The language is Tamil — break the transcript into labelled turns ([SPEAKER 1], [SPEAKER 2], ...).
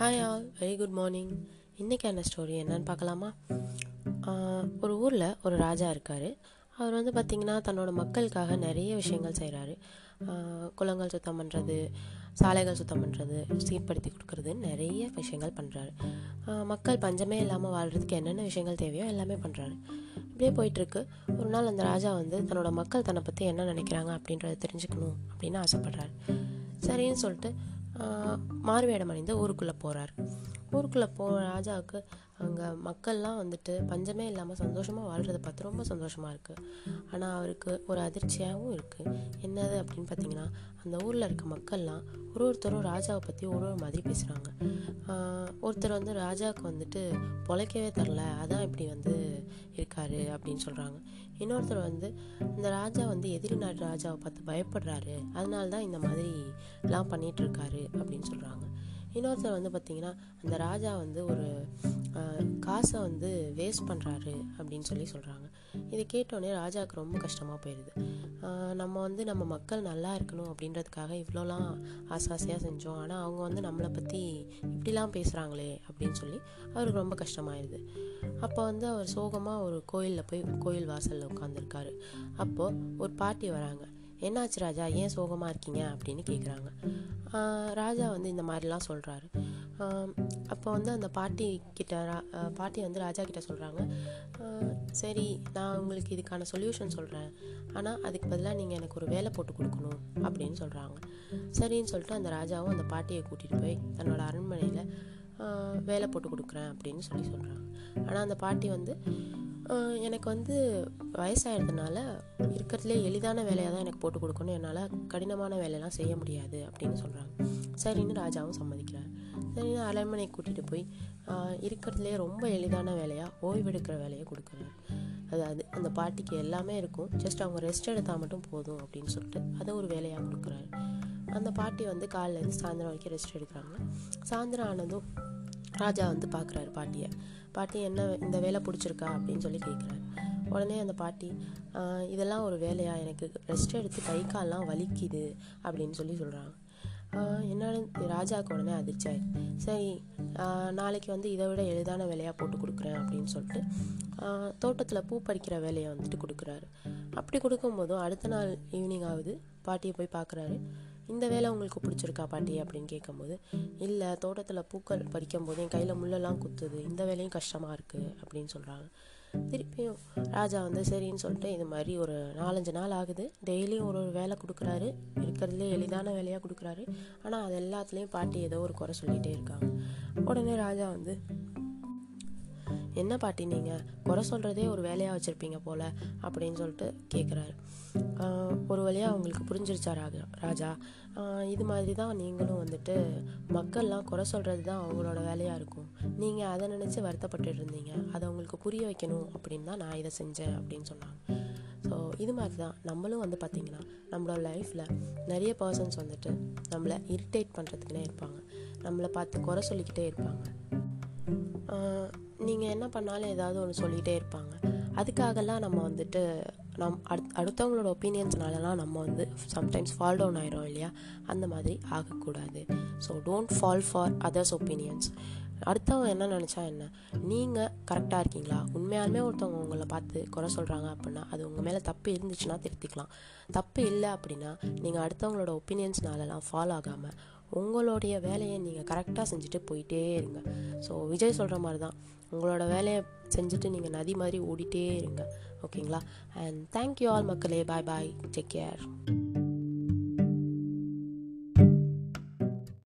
[SPEAKER 1] Hi all very good morning இன்றைக்கான ஸ்டோரி என்னன்னு பார்க்கலாமா? ஆஹ் ஒரு ஊரில் ஒரு ராஜா இருக்கார். அவர் வந்து பார்த்திங்கன்னா தன்னோட மக்களுக்காக நிறைய விஷயங்கள் செய்கிறாரு குளங்கள் சுத்தம் பண்ணுறது சாலைகள் சுத்தம் பண்ணுறது சீர்படுத்தி கொடுக்கறது நிறைய விஷயங்கள் பண்ணுறாரு மக்கள் பஞ்சமே இல்லாமல் வாழ்கிறதுக்கு என்னென்ன விஷயங்கள் தேவையோ எல்லாமே பண்ணுறாரு இப்படியே போயிட்டுருக்கு. ஒரு நாள் அந்த ராஜா வந்து தன்னோட மக்கள் தன்னை பற்றி என்ன நினைக்கிறாங்க அப்படின்றத தெரிஞ்சுக்கணும் அப்படின்னு ஆசைப்படுறாரு. சரின்னு சொல்லிட்டு மாறுவேடம் அணிந்து ஊருக்குள்ளே போகிறார் ஊருக்குள்ளே போகிற ராஜாவுக்கு அங்கே மக்கள்லாம் வந்துட்டு பஞ்சமே இல்லாமல் சந்தோஷமாக வாழ்கிறத பார்த்து ரொம்ப சந்தோஷமாக இருக்குது ஆனால் அவருக்கு ஒரு அதிர்ச்சியாகவும் இருக்குது என்னது அப்படின்னு பார்த்தீங்கன்னா அந்த ஊரில் இருக்க மக்கள்லாம் ஒரு ஒருத்தரும் ராஜாவை பற்றி ஒரு ஒரு மாதிரி பேசுகிறாங்க ஒருத்தர் வந்து ராஜாவுக்கு வந்துட்டு பொழைக்கவே தரல அதான் இப்படி வந்து இருக்காரு அப்படின்னு சொல்கிறாங்க இன்னொருத்தர் வந்து இந்த ராஜா வந்து எதிரி நாட்டு ராஜாவை பார்த்து பயப்படுறாரு அதனால தான் இந்த மாதிரி எல்லாம் அப்படின்னு சொல்கிறாங்க இன்னொருத்தர் வந்து பார்த்திங்கன்னா அந்த ராஜா வந்து ஒரு காசை வந்து வேஸ்ட் பண்ணுறாரு அப்படின்னு சொல்லி சொல்கிறாங்க இதை கேட்டோடனே ராஜாவுக்கு ரொம்ப கஷ்டமாக போயிடுது நம்ம வந்து நம்ம மக்கள் நல்லா இருக்கணும் அப்படின்றதுக்காக இவ்வளோலாம் ஆசை ஆசையாக செஞ்சோம். ஆனால் அவங்க வந்து நம்மளை பற்றி இப்படிலாம் பேசுகிறாங்களே அப்படின்னு சொல்லி அவருக்கு ரொம்ப கஷ்டமாயிடுது அப்போ வந்து அவர் சோகமாக ஒரு கோயிலில் போய் கோயில் வாசலில் உட்காந்துருக்காரு அப்போது ஒரு பாட்டி வராங்க. என்னாச்சு ராஜா? ஏன் சோகமாக இருக்கீங்க? அப்படின்னு கேட்குறாங்க ராஜா வந்து இந்த மாதிரிலாம் சொல்கிறாரு அப்போ வந்து அந்த பாட்டி கிட்ட ரா- பாட்டி வந்து ராஜா கிட்ட சொல்கிறாங்க சரி நான் உங்களுக்கு இதுக்கான சொல்யூஷன் சொல்கிறேன் ஆனால் அதுக்கு பதிலாக நீங்கள் எனக்கு ஒரு வேலை போட்டு கொடுக்கணும் அப்படின்னு சொல்கிறாங்க சரின்னு சொல்லிட்டு அந்த ராஜாவும் அந்த பாட்டியை கூட்டிகிட்டு போய் தன்னோட அரண்மனையில் வேலை போட்டு கொடுக்குறேன் அப்படின்னு சொல்லி சொல்கிறாங்க ஆனால் அந்த பாட்டி வந்து எனக்கு வந்து வயசாகிறதுனால இருக்கிறதுலே எளிதான வேலையாக தான் எனக்கு போட்டு கொடுக்கணும். என்னால் கடினமான வேலையெல்லாம் செய்ய முடியாது அப்படின்னு சொல்கிறாங்க சரின்னு ராஜாவும் சம்மதிக்கிறார். சரின்னு அரண்மனை கூட்டிகிட்டு போய் இருக்கிறதுலே ரொம்ப எளிதான வேலையாக ஓய்வெடுக்கிற வேலையை கொடுக்குறாரு. அதாவது அந்த பாட்டிக்கு எல்லாமே இருக்கும். ஜஸ்ட் அவங்க ரெஸ்ட் எடுத்தால் மட்டும் போதும் அப்படின்னு சொல்லிட்டு அதை ஒரு வேலையாக கொடுக்குறாரு. அந்த பாட்டி வந்து காலையிலேருந்து சாயந்தரம் வரைக்கும் ரெஸ்ட் எடுக்கிறாங்க. சாயந்தரம் ஆனதும் ராஜா வந்து பார்க்குறாரு பாட்டியை பாட்டி என்ன இந்த வேலை பிடிச்சிருக்கா? அப்படின்னு சொல்லி கேட்குறாரு உடனே அந்த பாட்டி இதெல்லாம் ஒரு வேலையா? எனக்கு ரெஸ்ட் எடுத்து கை கால்லாம் வலிக்குது அப்படின்னு சொல்லி சொல்கிறாங்க என்னன்னு ராஜாவுக்கு உடனே அதிர்ச்சாயிரு சரி நாளைக்கு வந்து இதை விட எளிதான வேலையாக போட்டு கொடுக்குறேன் அப்படின்னு சொல்லிட்டு தோட்டத்தில் பூ பறிக்கிற வேலையை வந்துட்டு கொடுக்குறாரு. அப்படி கொடுக்கும்போதும் அடுத்த நாள் ஈவினிங் ஆகுது. பாட்டியை போய் பார்க்குறாரு. இந்த வேலை உங்களுக்கு பிடிச்சிருக்கா பாட்டி அப்படின்னு கேட்கும்போது இல்லை தோட்டத்தில் பூக்கள் பறிக்கும்போது என் கையில் முள்ளெல்லாம் குத்துது. இந்த வேலையும் கஷ்டமாக இருக்குது அப்படின்னு சொல்கிறாங்க திருப்பியும் ராஜா வந்து சரின்னு சொல்லிட்டு இது மாதிரி ஒரு நாலஞ்சு நாள் ஆகுது. டெய்லியும் ஒரு ஒரு வேலை கொடுக்குறாரு. இருக்கிறதுலே எளிதான வேலையாக கொடுக்குறாரு. ஆனால் அது எல்லாத்துலேயும் பாட்டி ஏதோ ஒரு குறை சொல்லிகிட்டே இருக்காங்க. உடனே ராஜா வந்து என்ன பாட்டி நீங்கள் குறை சொல்கிறதே ஒரு வேலையாக வச்சுருப்பீங்க போல் அப்படின்னு சொல்லிட்டு கேட்குறாரு ஒரு வழியாக அவங்களுக்கு புரிஞ்சிருச்சா ராஜா? ராஜா இது மாதிரி தான் நீங்களும் வந்துட்டு மக்கள்லாம் குறை சொல்கிறது தான் அவங்களோட வேலையாக இருக்கும். நீங்கள் அதை நினச்சி வருத்தப்பட்டு இருந்தீங்க. அதை அவங்களுக்கு புரிய வைக்கணும் அப்படின்னு தான் நான் இதை செஞ்சேன் அப்படின்னு சொன்னாங்க. ஸோ இது மாதிரி தான் நம்மளும் வந்து பார்த்திங்கன்னா நம்மளோட லைஃப்பில் நிறைய பர்சன்ஸ் வந்துட்டு நம்மளை இரிட்டேட் பண்ணுறதுக்குனே இருப்பாங்க. நம்மளை பார்த்து குறை சொல்லிக்கிட்டே இருப்பாங்க. நீங்கள் என்ன பண்ணாலும் ஏதாவது ஒன்று சொல்லிகிட்டே இருப்பாங்க. அதுக்காகலாம் நம்ம வந்துட்டு நம் அடுத் அடுத்தவங்களோட ஒப்பீனியன்ஸ்னாலலாம் நம்ம வந்து சம்டைம்ஸ் ஃபால் டவுன் ஆயிரும் இல்லையா? அந்த மாதிரி ஆகக்கூடாது. So don't fall for others opinions அடுத்தவங்க என்ன நினச்சா என்ன? நீங்கள் கரெக்டாக இருக்கீங்களா? உண்மையாலுமே ஒருத்தவங்க உங்களை பார்த்து குறை சொல்கிறாங்க அப்படின்னா அது உங்கள் மேலே தப்பு இருந்துச்சுன்னா திருத்திக்கலாம். தப்பு இல்லை அப்படின்னா நீங்கள் அடுத்தவங்களோட ஒப்பீனியன்ஸ்னாலலாம் ஃபாலோ ஆகாமல் உங்களுடைய வேலையை நீங்கள் கரெக்டாக செஞ்சுட்டு போயிட்டே இருங்க. ஸோ விஜய் சொல்கிற மாதிரி தான் உங்களோட வேலையை செஞ்சுட்டு நீங்கள் நதி மாதிரி ஓடிட்டே இருங்க. ஓகேங்களா அண்ட் தேங்க்யூ ஆல் மக்களே. பாய் பாய் டேக் கேர்